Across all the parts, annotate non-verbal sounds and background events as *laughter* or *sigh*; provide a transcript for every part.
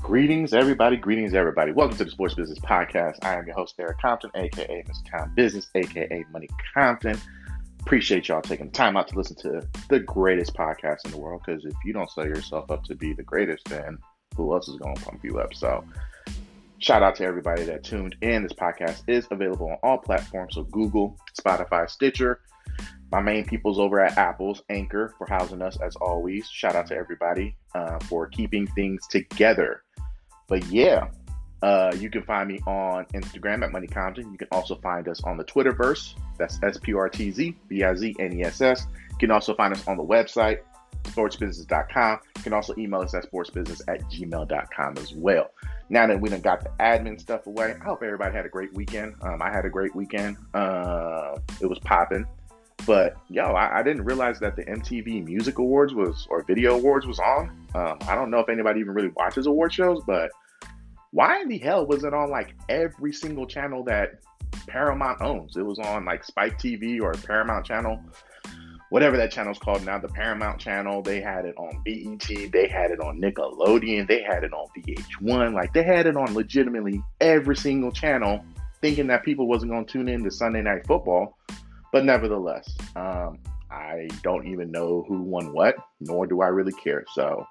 Greetings, everybody. Greetings, everybody. Welcome to the Sports Business Podcast. I am your host, Eric Compton, aka Mr. Town Business, aka Money Compton. Appreciate y'all taking time out to listen to the greatest podcast in the world. Because if you don't set yourself up to be the greatest, then who else is going to pump you up? So, shout out to everybody that tuned in. This podcast is available on all platforms, so Google, Spotify, Stitcher. My main people's over at Apple's Anchor for housing us as always. Shout out to everybody uh, for keeping things together. But yeah, uh, you can find me on Instagram at Money Compton. You can also find us on the Twitterverse. That's S P R T Z B I Z N E S S. You can also find us on the website, sportsbusiness.com. You can also email us at sportsbusiness at gmail.com as well. Now that we done got the admin stuff away, I hope everybody had a great weekend. Um, I had a great weekend. Uh, it was popping. But yo, I, I, didn't realize that the MTV Music Awards was or Video Awards was on. Um, I don't know if anybody even really watches award shows, but why in the hell was it on like every single channel that Paramount owns? It was on like Spike TV or Paramount Channel, whatever that channel's called now, the Paramount Channel. They had it on BET, they had it on Nickelodeon, they had it on VH1. Like they had it on legitimately every single channel, thinking that people wasn't going to tune in to Sunday Night Football. But nevertheless, um, I don't even know who won what, nor do I really care. So,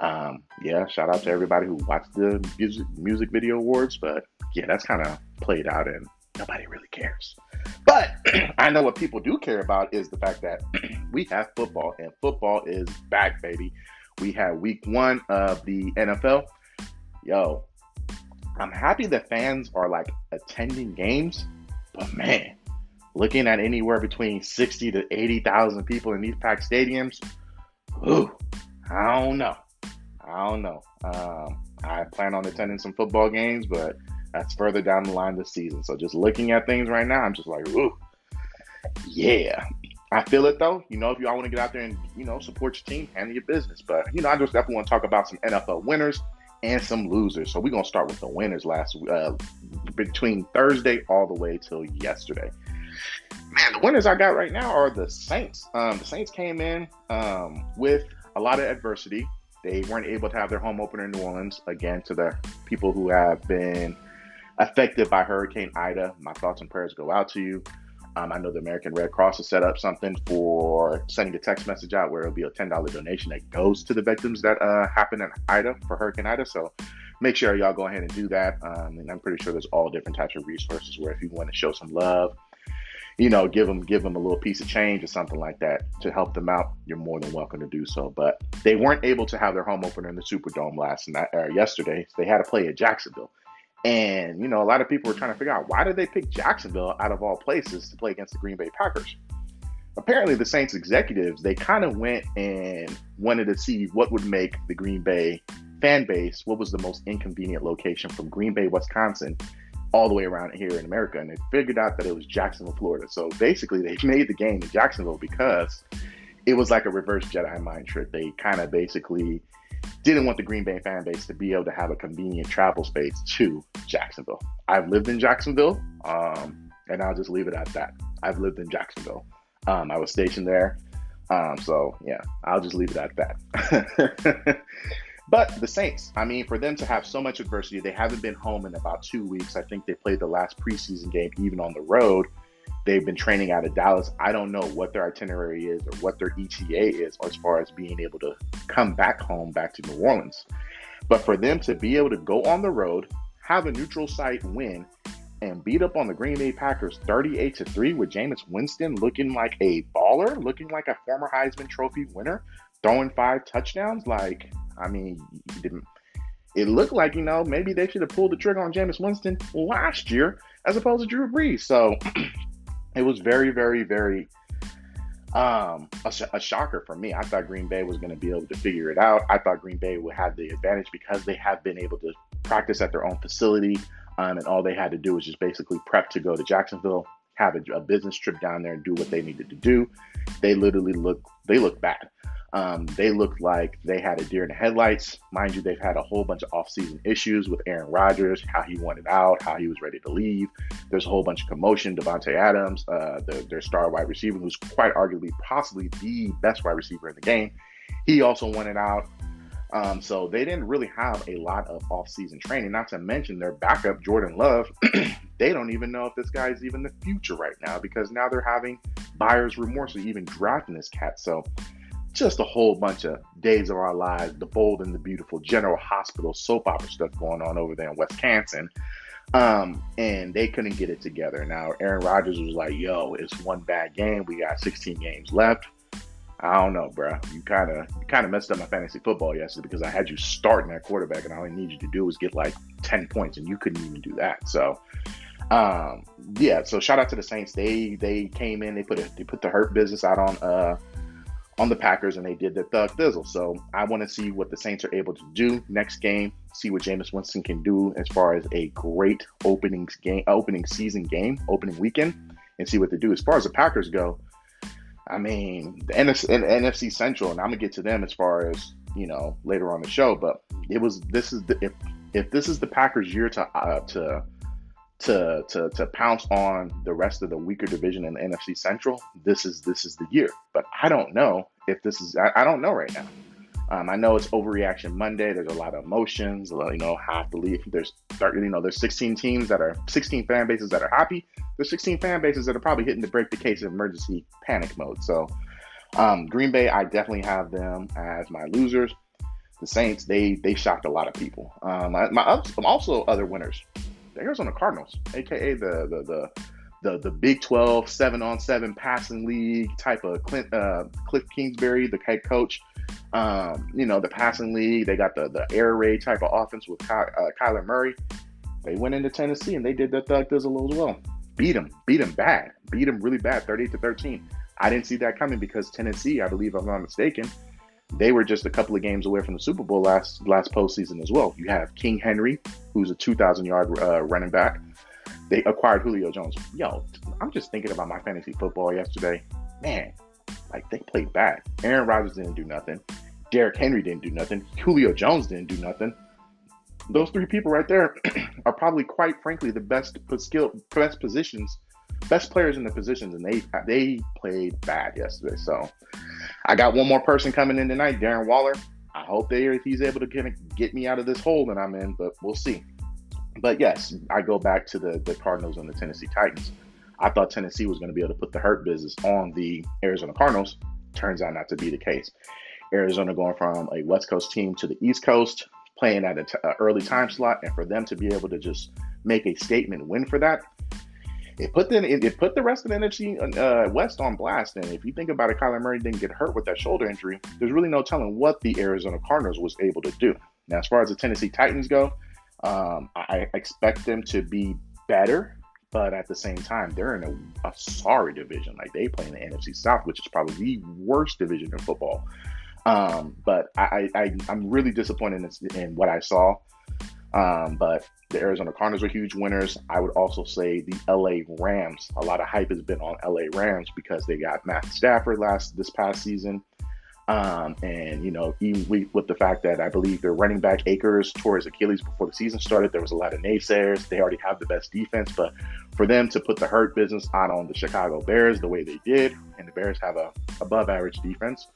um, yeah, shout out to everybody who watched the music, music video awards. But yeah, that's kind of played out and nobody really cares. But *clears throat* I know what people do care about is the fact that *clears throat* we have football and football is back, baby. We had week one of the NFL. Yo, I'm happy the fans are like attending games, but man, looking at anywhere between 60 to 80,000 people in these packed stadiums, ooh, I don't know. I don't know. Um, I plan on attending some football games, but that's further down the line this season. So just looking at things right now, I'm just like, ooh, yeah. I feel it though. You know, if y'all want to get out there and you know support your team, handle your business. But you know, I just definitely want to talk about some NFL winners and some losers. So we're gonna start with the winners last uh, between Thursday all the way till yesterday man, the winners I got right now are the Saints. Um, the Saints came in um, with a lot of adversity. They weren't able to have their home opener in New Orleans. Again, to the people who have been affected by Hurricane Ida, my thoughts and prayers go out to you. Um, I know the American Red Cross has set up something for sending a text message out where it'll be a $10 donation that goes to the victims that uh, happened in Ida for Hurricane Ida. So make sure y'all go ahead and do that. Um, and I'm pretty sure there's all different types of resources where if you want to show some love, you know, give them give them a little piece of change or something like that to help them out, you're more than welcome to do so. But they weren't able to have their home opener in the Superdome last night or yesterday. So they had to play at Jacksonville. And, you know, a lot of people were trying to figure out why did they pick Jacksonville out of all places to play against the Green Bay Packers? Apparently, the Saints executives, they kind of went and wanted to see what would make the Green Bay fan base, what was the most inconvenient location from Green Bay, Wisconsin, all the way around here in America, and they figured out that it was Jacksonville, Florida. So basically, they made the game in Jacksonville because it was like a reverse Jedi mind trick. They kind of basically didn't want the Green Bay fan base to be able to have a convenient travel space to Jacksonville. I've lived in Jacksonville, um, and I'll just leave it at that. I've lived in Jacksonville. Um, I was stationed there. Um, so yeah, I'll just leave it at that. *laughs* But the Saints, I mean, for them to have so much adversity, they haven't been home in about two weeks. I think they played the last preseason game even on the road. They've been training out of Dallas. I don't know what their itinerary is or what their ETA is as far as being able to come back home, back to New Orleans. But for them to be able to go on the road, have a neutral site win, and beat up on the Green Bay Packers 38 to 3 with Jameis Winston looking like a baller, looking like a former Heisman Trophy winner, throwing five touchdowns, like I mean, it looked like, you know, maybe they should have pulled the trigger on Jameis Winston last year as opposed to Drew Brees. So *clears throat* it was very, very, very um, a, a, shocker for me. I thought Green Bay was going to be able to figure it out. I thought Green Bay would have the advantage because they have been able to practice at their own facility. Um, and all they had to do was just basically prep to go to Jacksonville, have a, a business trip down there, and do what they needed to do. They literally look they look bad. Um, they looked like they had a deer in the headlights. Mind you, they've had a whole bunch of offseason issues with Aaron Rodgers, how he wanted out, how he was ready to leave. There's a whole bunch of commotion. Davante Adams, uh, the, their star wide receiver, who's quite arguably possibly the best wide receiver in the game, he also wanted out. Um, so they didn't really have a lot of offseason training, not to mention their backup, Jordan Love. *clears throat* they don't even know if this guy is even the future right now because now they're having buyer's remorse of even drafting this cat. So just a whole bunch of days of our lives, the bold and the beautiful General Hospital soap opera stuff going on over there in Wisconsin. Um, and they couldn't get it together. Now Aaron Rodgers was like, yo, it's one bad game. We got 16 games left I don't know, bro. You kind of you kind of messed up my fantasy football yesterday because I had you starting that quarterback, and all I need you to do was get like ten points, and you couldn't even do that. So, um, yeah. So shout out to the Saints. They they came in. They put a, they put the hurt business out on uh on the Packers, and they did the thug thizzle. So I want to see what the Saints are able to do next game. See what Jameis Winston can do as far as a great opening game, opening season game, opening weekend, and see what they do. As far as the Packers go I mean, the NFC, NFC Central, and I'm gonna get to them as far as you know later on the show. But it was this is the if if this is the Packers' year to uh, to to to to pounce on the rest of the weaker division in the NFC Central, this is this is the year. But I don't know if this is I, I don't know right now. Um, I know it's overreaction Monday. There's a lot of emotions. You know, leave. There's, you know, there's 16 teams that are 16 fan bases that are happy. There's 16 fan bases that are probably hitting to break the case of emergency panic mode. So, um, Green Bay, I definitely have them as my losers. The Saints, they they shocked a lot of people. Um, my, my also other winners, the Arizona Cardinals, aka the the the the, the Big 12 seven on seven passing league type of Clint, uh, Cliff Kingsbury, the head coach. Um, you know, the passing league, they got the, the air raid type of offense with Ky, uh, Kyler Murray. They went into Tennessee and they did the thug does a little as well. Beat them, beat them bad, beat them really bad, 38 to 13. I didn't see that coming because Tennessee, I believe, if I'm not mistaken, they were just a couple of games away from the Super Bowl last last postseason as well. You have King Henry, who's a 2,000 yard uh, running back. They acquired Julio Jones. Yo, I'm just thinking about my fantasy football yesterday. Man, like they played bad. Aaron Rodgers didn't do nothing. Derrick Henry didn't do nothing. Julio Jones didn't do nothing. Those three people right there *clears throat* are probably, quite frankly, the best skill, best positions, best players in the positions, and they they played bad yesterday. So I got one more person coming in tonight, Darren Waller. I hope they he's able to get me out of this hole that I'm in, but we'll see. But yes, I go back to the the Cardinals and the Tennessee Titans. I thought Tennessee was going to be able to put the hurt business on the Arizona Cardinals. Turns out not to be the case. Arizona going from a West Coast team to the East Coast, playing at an t- early time slot, and for them to be able to just make a statement win for that, it put the it, put the rest of the NFC uh, West on blast. And if you think about it, Kyler Murray didn't get hurt with that shoulder injury. There's really no telling what the Arizona Cardinals was able to do. Now, as far as the Tennessee Titans go, um, I expect them to be better but at the same time, they're in a, a, sorry division. Like they play in the NFC South, which is probably the worst division in football. Um, but I, I, am really disappointed in, in, what I saw. Um, but the Arizona Cardinals are huge winners. I would also say the LA Rams. A lot of hype has been on LA Rams because they got Matt Stafford last this past season. Um, and you know, even we, with the fact that I believe their running back Akers tore his Achilles before the season started, there was a lot of naysayers. They already have the best defense, but for them to put the hurt business out on the Chicago Bears the way they did, and the Bears have a above average defense,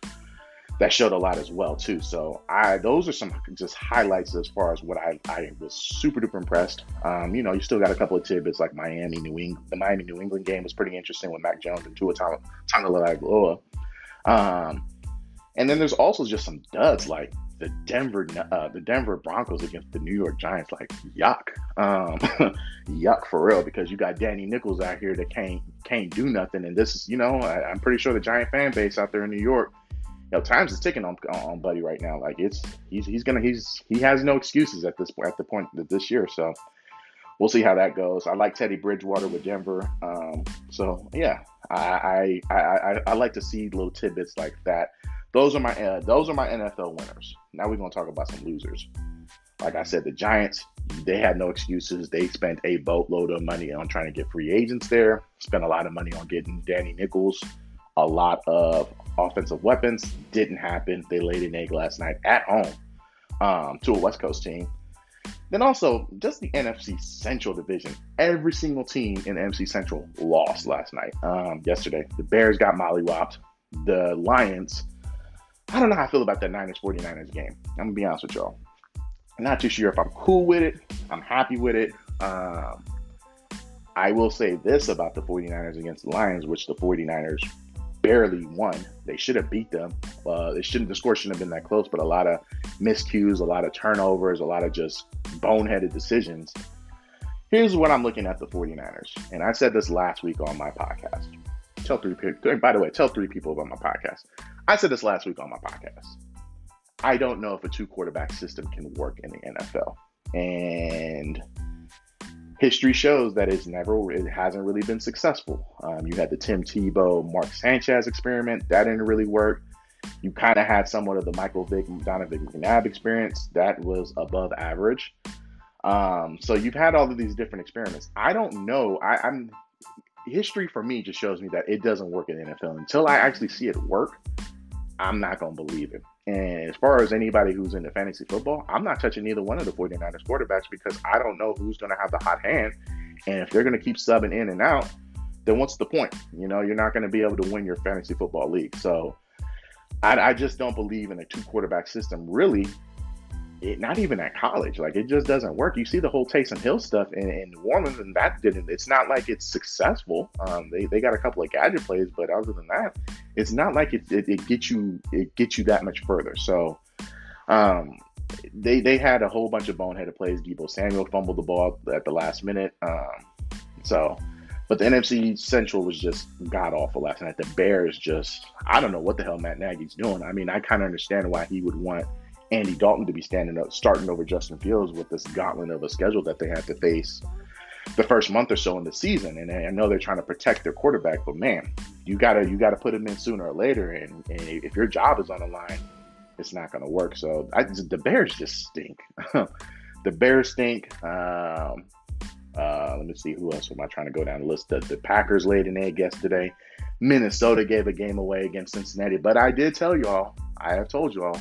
that showed a lot as well too. So I those are some just highlights as far as what I, I was super duper impressed. Um, you know, you still got a couple of tidbits like Miami, New England. The Miami New England game was pretty interesting with Mac Jones and Tua Tagovailoa. Um, and then there's also just some duds like the Denver uh, the Denver Broncos against the New York Giants. Like yuck, um, *laughs* yuck for real. Because you got Danny Nichols out here that can't can't do nothing. And this is you know I, am pretty sure the Giant fan base out there in New York. You know, times is ticking on, on Buddy right now. Like it's he's he's gonna he's he has no excuses at this point at the point this year. So we'll see how that goes. I like Teddy Bridgewater with Denver. Um, so yeah, I I, I I like to see little tidbits like that those are my uh, those are my NFL winners. Now we're gonna talk about some losers. Like I said, the Giants they had no excuses. They spent a boatload of money on trying to get free agents there. Spent a lot of money on getting Danny Nichols, a lot of offensive weapons. Didn't happen. They laid an egg last night at home um, to a West Coast team. Then also, just the NFC Central division. Every single team in the NFC Central lost last night, um, yesterday. The Bears got mollywopped. The Lions, I don't know how I feel about that Niners 49ers game. I'm going to be honest with y'all. I'm not too sure if I'm cool with it. I'm happy with it. Um, I will say this about the 49ers against the Lions, which the 49ers barely won. They should have beat them. Uh, they shouldn't. The score shouldn't have been that close, but a lot of miscues, a lot of turnovers, a lot of just boneheaded decisions. Here's what I'm looking at the 49ers, and I said this last week on my podcast. Tell three people. By the way, tell three people about my podcast. I said this last week on my podcast. I don't know if a two quarterback system can work in the NFL, and history shows that it's never, it hasn't really been successful. Um, you had the Tim Tebow, Mark Sanchez experiment that didn't really work. You kind of had somewhat of the Michael Vick, Donovan McNabb experience that was above average. Um, so you've had all of these different experiments. I don't know. I, I'm history for me just shows me that it doesn't work in the NFL until I actually see it work. I'm not gonna believe it. And as far as anybody who's into fantasy football, I'm not touching either one of the 49ers quarterbacks because I don't know who's going to have the hot hand. And if they're going to keep subbing in and out, then what's the point? You know, you're not going to be able to win your fantasy football league. So I, I just don't believe in a two quarterback system really it, not even at college. Like it just doesn't work. You see the whole Taysom Hill stuff in, in New Orleans, and that didn't. It's not like it's successful. Um, they they got a couple of gadget plays, but other than that, it's not like it, it, it gets you it gets you that much further. So, um, they they had a whole bunch of boneheaded plays. Deebo Samuel fumbled the ball at the last minute. Um, so. But the NFC Central was just god awful last night. The Bears just, I don't know what the hell Matt Nagy's doing. I mean, I kind of understand why he would want Andy Dalton to be standing up, starting over Justin Fields with this gauntlet of a schedule that they have to face the first month or so in the season. And I know they're trying to protect their quarterback, but man, you gotta you gotta put him in sooner or later. And, and if your job is on the line, it's not gonna work. So I, the Bears just stink. *laughs* the Bears stink. Um, uh, let me see who else am I trying to go down the list. The, the Packers laid an egg yesterday. Minnesota gave a game away against Cincinnati, but I did tell y'all, I have told y'all,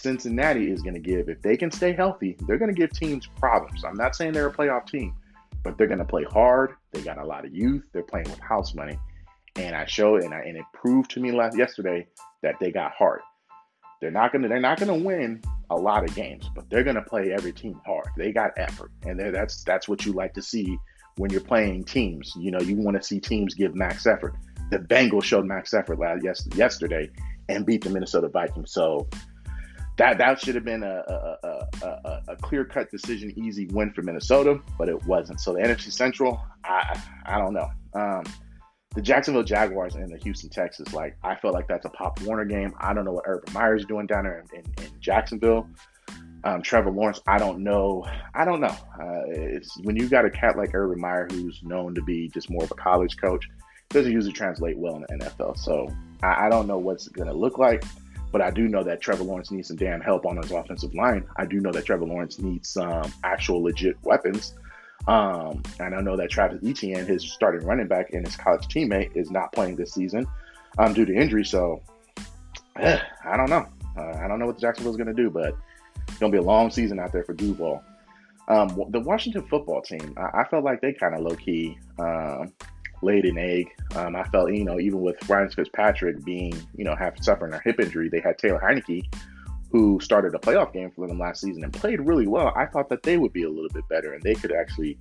Cincinnati is going to give, if they can stay healthy, they're going to give teams problems. I'm not saying they're a playoff team, but they're going to play hard. They got a lot of youth. They're playing with house money. And I showed and, I, and it proved to me last yesterday that they got heart. They're not gonna they're not gonna win a lot of games, but they're gonna play every team hard. They got effort, and that's that's what you like to see when you're playing teams. You know, you want to see teams give max effort. The Bengals showed max effort last yesterday and beat the Minnesota Vikings. So that that should have been a, a, a, a clear cut decision, easy win for Minnesota, but it wasn't. So the NFC Central, I I don't know. Um, the Jacksonville Jaguars and the Houston Texans, like I feel like that's a Pop Warner game. I don't know what Urban Meyer's doing down there in, in, in Jacksonville. Um, Trevor Lawrence, I don't know. I don't know. Uh, it's when you got a cat like Urban Meyer who's known to be just more of a college coach, doesn't usually translate well in the NFL. So I, I don't know what's going to look like. But I do know that Trevor Lawrence needs some damn help on his offensive line. I do know that Trevor Lawrence needs some actual legit weapons. Um, and I know that Travis Etienne, his starting running back and his college teammate, is not playing this season um, due to injury. So eh, I don't know. Uh, I don't know what the Jacksonville's going to do, but it's going to be a long season out there for Duval. Um, the Washington football team, I, I felt like they kind of low key um, laid an egg. Um, I felt, you know, even with Ryan Fitzpatrick being, you know, half suffering a hip injury, they had Taylor Heinicke, who started a playoff game for them last season and played really well. I thought that they would be a little bit better and they could actually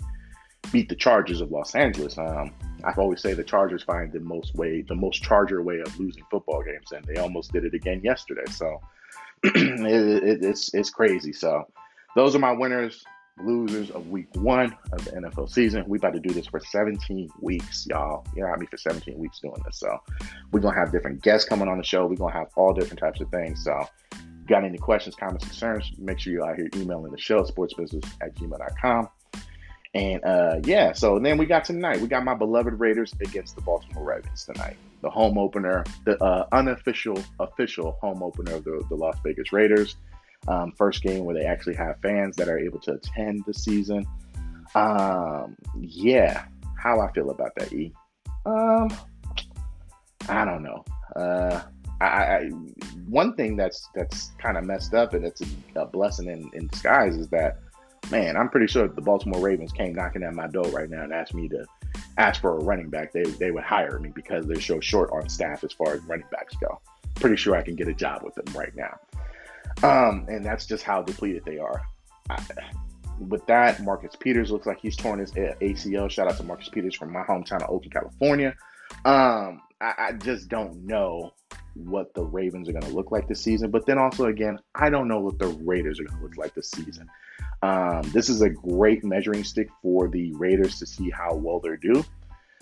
beat the Chargers of Los Angeles. Um, I've always say the Chargers find the most way, the most Charger way of losing football games, and they almost did it again yesterday. So *clears throat* it, it, it's it's crazy. So those are my winners losers of week one of the NFL season. We about to do this for 17 weeks, y'all. You know I mean for 17 weeks doing this. So we're gonna have different guests coming on the show. We're gonna have all different types of things. So got any questions, comments, concerns, make sure you're out here emailing the show, sportsbusiness at gmail.com. And uh, yeah, so then we got tonight. We got my beloved Raiders against the Baltimore Ravens tonight. The home opener, the uh, unofficial, official home opener of the, the Las Vegas Raiders um, first game where they actually have fans that are able to attend the season. Um, yeah, how I feel about that, E. Um, I don't know. Uh, I, I one thing that's that's kind of messed up, and it's a, a blessing in, in disguise, is that man, I'm pretty sure if the Baltimore Ravens came knocking at my door right now and asked me to ask for a running back, they they would hire me because they're so short on staff as far as running backs go. Pretty sure I can get a job with them right now. Um, and that's just how depleted they are. I, with that, Marcus Peters looks like he's torn his ACL. Shout out to Marcus Peters from my hometown of Oakland, California. Um, I, I just don't know what the Ravens are going to look like this season. But then also, again, I don't know what the Raiders are going to look like this season. Um, this is a great measuring stick for the Raiders to see how well they do.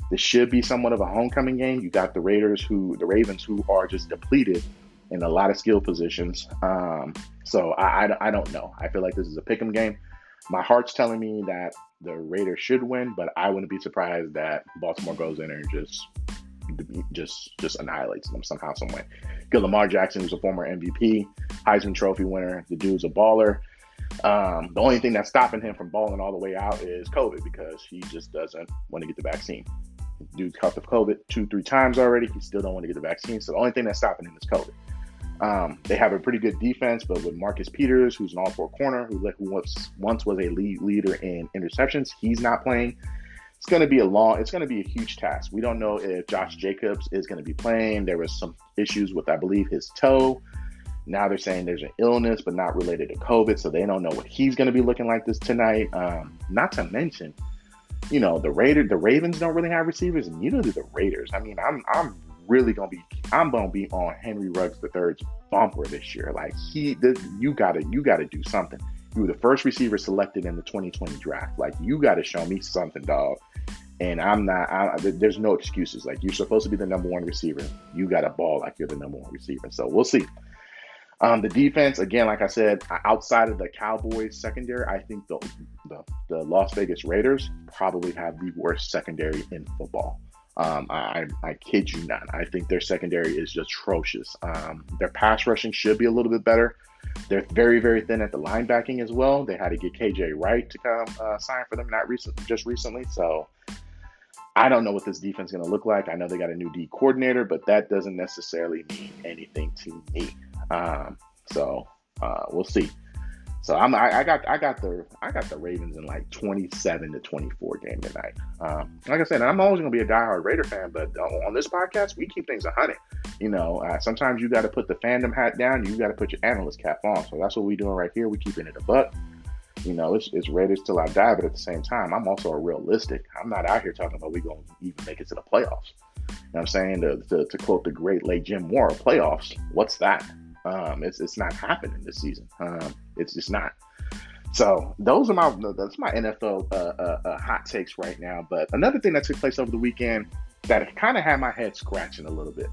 This should be somewhat of a homecoming game. You got the Raiders who, the Ravens who are just depleted in a lot of skill positions. Um, so I, I, I, don't know. I feel like this is a pick'em game. My heart's telling me that the Raiders should win, but I wouldn't be surprised that Baltimore goes in there and just just just annihilates them somehow, some way. Good Lamar Jackson, who's a former MVP, Heisman Trophy winner. The dude's a baller. Um, the only thing that's stopping him from balling all the way out is COVID because he just doesn't want to get the vaccine. Dude's caught the COVID two, three times already. He still don't want to get the vaccine. So the only thing that's stopping him is COVID. Um, they have a pretty good defense, but with Marcus Peters, who's an all-four corner, who, who once, once was a lead leader in interceptions, he's not playing. It's going to be a long. It's going to be a huge task. We don't know if Josh Jacobs is going to be playing. There was some issues with, I believe, his toe. Now they're saying there's an illness, but not related to COVID, so they don't know what he's going to be looking like this tonight. Um, not to mention, you know, the Raider, the Ravens don't really have receivers, and neither do the Raiders. I mean, I'm I'm really gonna be I'm gonna be on Henry Ruggs third's bumper this year. Like he, you gotta you gotta do something. You were the first receiver selected in the 2020 draft. Like you gotta show me something, dog. And I'm not. I, there's no excuses. Like you're supposed to be the number one receiver. You got a ball like you're the number one receiver. So we'll see. Um, the defense, again, like I said, outside of the Cowboys secondary, I think the, the, the Las Vegas Raiders probably have the worst secondary in football. Um, I, I kid you not. I think their secondary is atrocious. Um, their pass rushing should be a little bit better. They're very, very thin at the linebacking as well. They had to get KJ Wright to come uh, sign for them, not recent, just recently. So I don't know what this defense is going to look like. I know they got a new D coordinator, but that doesn't necessarily mean anything to me. Um, so uh, we'll see. So I'm I, I, got I got the I got the Ravens in like 27 to 24 game tonight. Um, like I said, I'm always gonna be a diehard Raider fan, but on this podcast we keep things a hundred. You know, uh, sometimes you got to put the fandom hat down, you got to put your analyst cap on. So that's what we're doing right here. We keeping it a buck. You know, it's, it's Raiders till I die, but at the same time, I'm also a realistic. I'm not out here talking about we gonna even make it to the playoffs. You know I'm saying? To, to, to quote the great late Jim Mora, playoffs. What's that? Um, it's it's not happening this season. Um, it's just not. So those are my that's my NFL uh, uh, uh, hot takes right now. But another thing that took place over the weekend that kind of had my head scratching a little bit,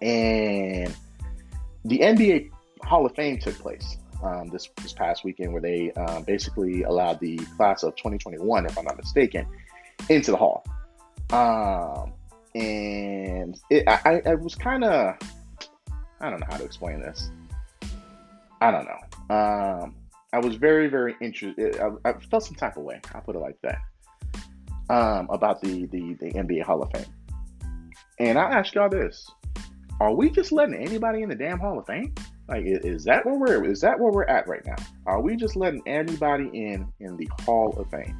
and the NBA Hall of Fame took place um, this this past weekend, where they um, basically allowed the class of 2021, if I'm not mistaken, into the Hall. Um, and it, I, I was kind of I don't know how to explain this. I don't know. Um, I was very, very interested. I, I, felt some type of way. I'll put it like that. Um, about the, the the NBA Hall of Fame. And I ask y'all this: Are we just letting anybody in the damn Hall of Fame? Like, is that where we're is that where we're at right now? Are we just letting anybody in in the Hall of Fame?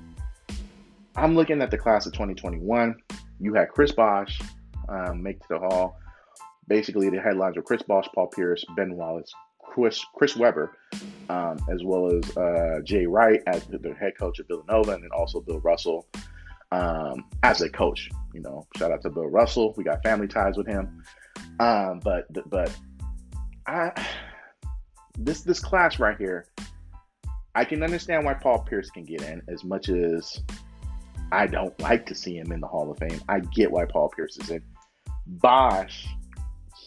I'm looking at the class of 2021. You had Chris Bosh um, make to the Hall basically the headlines were Chris Bosh, Paul Pierce, Ben Wallace, Chris Chris Webber, um, as well as uh, Jay Wright as the head coach of Villanova, and then also Bill Russell um, as a coach. You know, shout out to Bill Russell. We got family ties with him. Um, but but I this this class right here, I can understand why Paul Pierce can get in as much as I don't like to see him in the Hall of Fame. I get why Paul Pierce is in. Bosh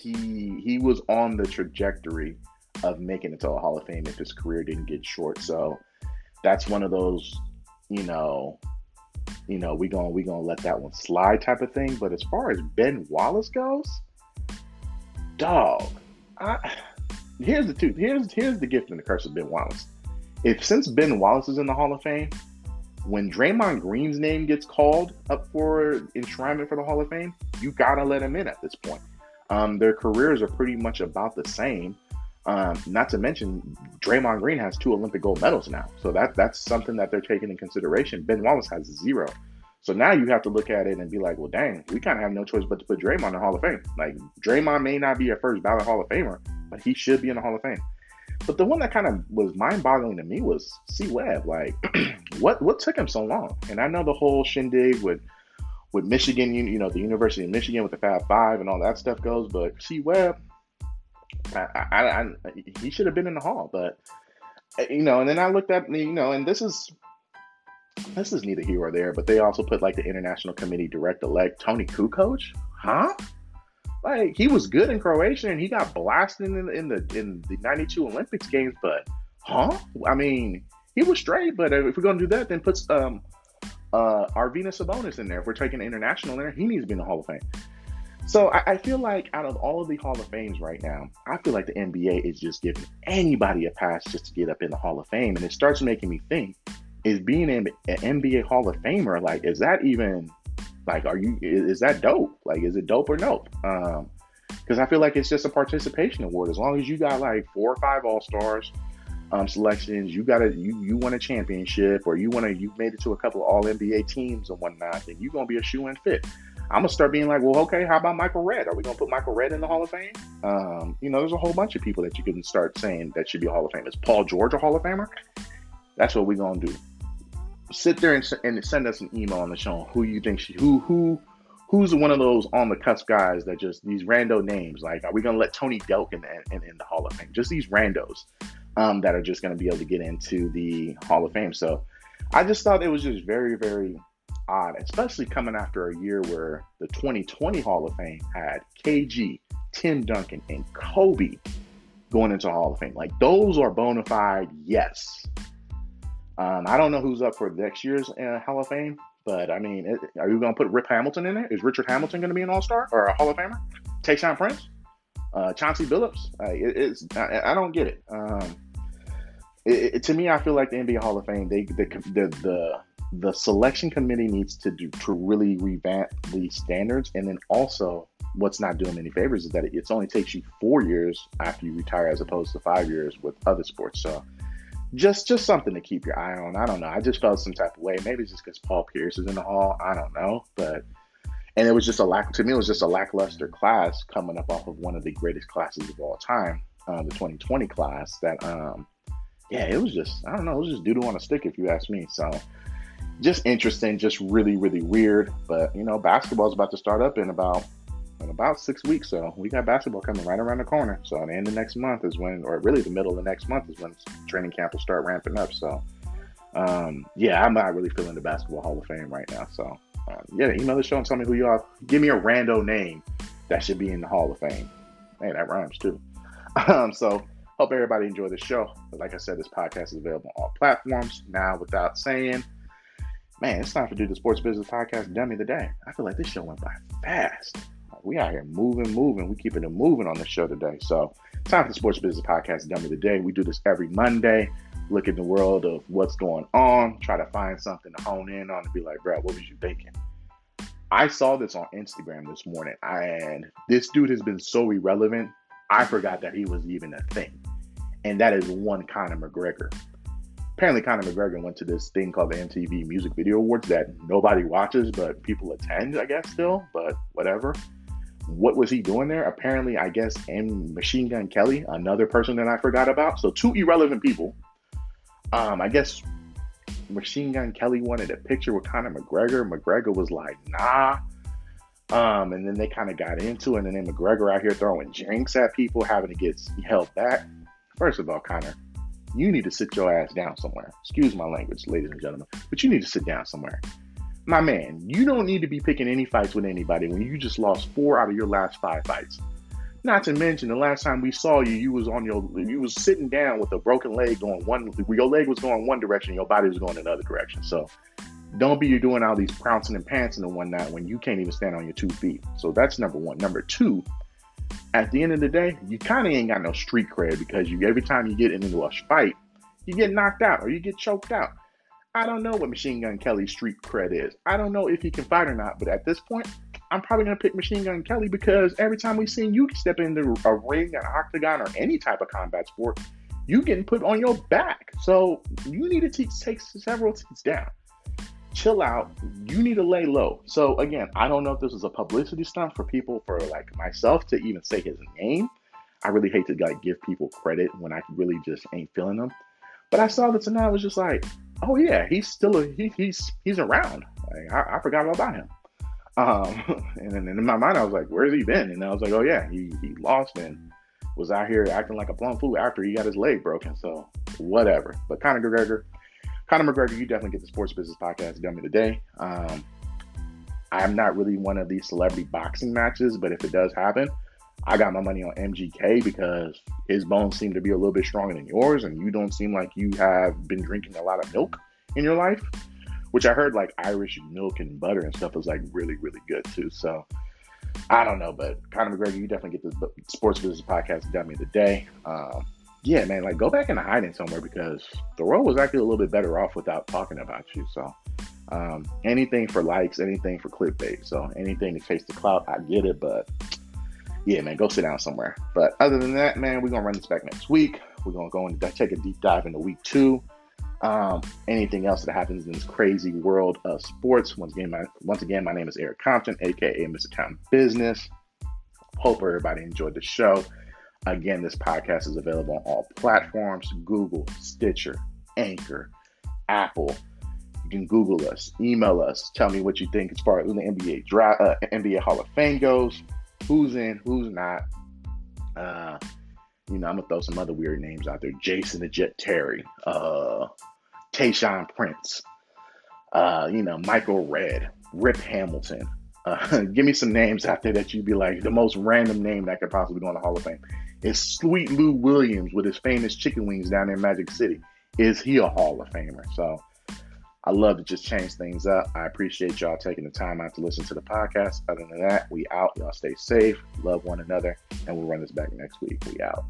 he he was on the trajectory of making it to a Hall of Fame if his career didn't get short. So that's one of those, you know, you know, we going we gonna let that one slide type of thing. But as far as Ben Wallace goes, dog, I, here's the two here's here's the gift and the curse of Ben Wallace. If since Ben Wallace is in the Hall of Fame, when Draymond Green's name gets called up for enshrinement for the Hall of Fame, you gotta let him in at this point. Um, their careers are pretty much about the same. Um, not to mention, Draymond Green has two Olympic gold medals now, so that that's something that they're taking in consideration. Ben Wallace has zero. So now you have to look at it and be like, well, dang, we kind of have no choice but to put Draymond in the Hall of Fame. Like Draymond may not be a first ballot Hall of Famer, but he should be in the Hall of Fame. But the one that kind of was mind-boggling to me was C. Webb. Like, *clears throat* what what took him so long? And I know the whole shindig with with Michigan, you, know, the University of Michigan with the Fab Five and all that stuff goes. But C. Webb, I, I, I, he should have been in the Hall. But you know, and then I looked at you know, and this is this is neither here or there. But they also put like the International Committee Direct Elect Toni Kukoc, huh? Like he was good in Croatia and he got blasted in, in the in the '92 Olympics games, but huh? I mean, he was straight. But if we're gonna do that, then puts um uh Arvydas Sabonis in there. If we're taking international in there, he needs to be in the Hall of Fame. So I, I, feel like out of all of the Hall of Fames right now, I feel like the NBA is just giving anybody a pass just to get up in the Hall of Fame, and it starts making me think: Is being an, an NBA Hall of Famer like is that even like, are you is, that dope? Like, is it dope or nope? Um, because I feel like it's just a participation award. As long as you got like four or five All Stars um, selections, you got a you you won a championship, or you want to you've made it to a couple of All NBA teams and whatnot, then you're gonna be a shoe in fit. I'm gonna start being like, well, okay, how about Michael Redd? Are we gonna put Michael Redd in the Hall of Fame? Um, you know, there's a whole bunch of people that you can start saying that should be Hall of Fame. Is Paul George a Hall of Famer? That's what we're gonna do sit there and, and send us an email on the show who you think she, who who who's one of those on the cusp guys that just these rando names like are we gonna let Tony Delk in, in, in the Hall of Fame just these randos um, that are just gonna be able to get into the Hall of Fame so I just thought it was just very very odd especially coming after a year where the 2020 Hall of Fame had KG Tim Duncan and Kobe going into Hall of Fame like those are bona fide yes um, I don't know who's up for next year's uh, Hall of Fame, but I mean, it, are you going to put Rip Hamilton in there? Is Richard Hamilton going to be an All Star or a Hall of Famer? Tayshaun Prince, uh, Chauncey Billups. It, it's I, I, don't get it. Um, it, it. To me, I feel like the NBA Hall of Fame, they the the the, the selection committee needs to do to really revamp the standards, and then also what's not doing any favors is that it, it only takes you four years after you retire as opposed to five years with other sports. So just just something to keep your eye on. I don't know. I just felt some type of way. Maybe it's just because Paul Pierce is in the hall. I don't know, but and it was just a lack to me. It was just a lackluster class coming up off of one of the greatest classes of all time, uh, the 2020 class. That um, yeah, it was just I don't know. It was just doodle on a stick, if you ask me. So just interesting, just really really weird. But you know, basketball's about to start up in about in about six weeks. So we got basketball coming right around the corner. So at the end of next month is when, or really the middle of the next month is when training camp will start ramping up. So um, yeah, I'm not really feeling the basketball Hall of Fame right now. So um, yeah, email the show and tell me who you are. Give me a rando name that should be in the Hall of Fame. Hey, that rhymes too. *laughs* Um, so hope everybody enjoyed the show. But like I said, this podcast is available on all platforms. Now, without saying, man, it's time to do the Sports Business Podcast Dummy of the Day. I feel like this show went by fast we out here moving, moving. We keeping it moving on the show today. So, time for the Sports Business Podcast Dummy of the Day. We do this every Monday. Look at the world of what's going on. Try to find something to hone in on and be like, Brad, what was you thinking? I saw this on Instagram this morning, and this dude has been so irrelevant. I forgot that he was even a thing, and that is one Conor McGregor apparently Conor McGregor went to this thing called the MTV Music Video Awards that nobody watches, but people attend, I guess, still, but whatever what was he doing there? Apparently, I guess, and Machine Gun Kelly, another person that I forgot about. So two irrelevant people. Um, I guess Machine Gun Kelly wanted a picture with Conor McGregor. McGregor was like, nah. Um, and then they kind of got into it, and then McGregor out here throwing drinks at people, having to get held back. First of all, Conor, you need to sit your ass down somewhere. Excuse my language, ladies and gentlemen, but you need to sit down somewhere my man, you don't need to be picking any fights with anybody when you just lost four out of your last five fights. Not to mention the last time we saw you, you was on your you was sitting down with a broken leg going one your leg was going one direction, your body was going another direction. So don't be you doing all these pouncing and pantsing and whatnot when you can't even stand on your two feet. So that's number one. Number two, at the end of the day, you kind of ain't got no street cred because you every time you get into a fight, you get knocked out or you get choked out. I don't know what Machine Gun Kelly's street cred is. I don't know if he can fight or not, but at this point, I'm probably gonna pick Machine Gun Kelly because every time we've seen you step into a ring, an octagon, or any type of combat sport, you getting put on your back. So you need to take several seats down. Chill out. You need to lay low. So again, I don't know if this is a publicity stunt for people, for like myself to even say his name. I really hate to like give people credit when I really just ain't feeling them. But I saw that tonight. I was just like, oh yeah, he's still a, he, he's he's around. Like, I, I forgot all about him. Um, *laughs* and then in my mind, I was like, where's he been? And I was like, oh yeah, he he lost and was out here acting like a plum fool after he got his leg broken. So whatever. But Conor McGregor, Conor McGregor, you definitely get the Sports Business Podcast me today. Um, I'm not really one of these celebrity boxing matches, but if it does happen, I got my money on MGK because his bones seem to be a little bit stronger than yours, and you don't seem like you have been drinking a lot of milk in your life, which I heard like Irish milk and butter and stuff is like really, really good too. So I don't know, but Conor McGregor, you definitely get this sports business podcast done me today. Um, yeah, man, like go back into hiding somewhere because the world was actually a little bit better off without talking about you. So um, anything for likes, anything for clickbait. So anything to chase the clout, I get it, but yeah, man, go sit down somewhere. But other than that, man, we're gonna run this back next week. We're gonna go and take a deep dive into week two. Um, anything else that happens in this crazy world of sports. Once again, my once again, my name is Eric Compton, aka Mr. Town Business. Hope everybody enjoyed the show. Again, this podcast is available on all platforms: Google, Stitcher, Anchor, Apple. You can Google us, email us, tell me what you think as far as the NBA draft, uh, NBA Hall of Fame goes who's in, who's not. Uh, you know, I'm gonna throw some other weird names out there. Jason the Jet Terry, uh, Tayshaun Prince, uh, you know, Michael Redd, Rip Hamilton. Uh, *laughs* give me some names out there that you'd be like the most random name that could possibly go in the Hall of Fame. Is Sweet Lou Williams with his famous chicken wings down in Magic City? Is he a Hall of Famer? So I love to just change things up. I appreciate y'all taking the time out to listen to the podcast. Other than that, we out. Y'all stay safe, love one another, and we'll run this back next week. We out.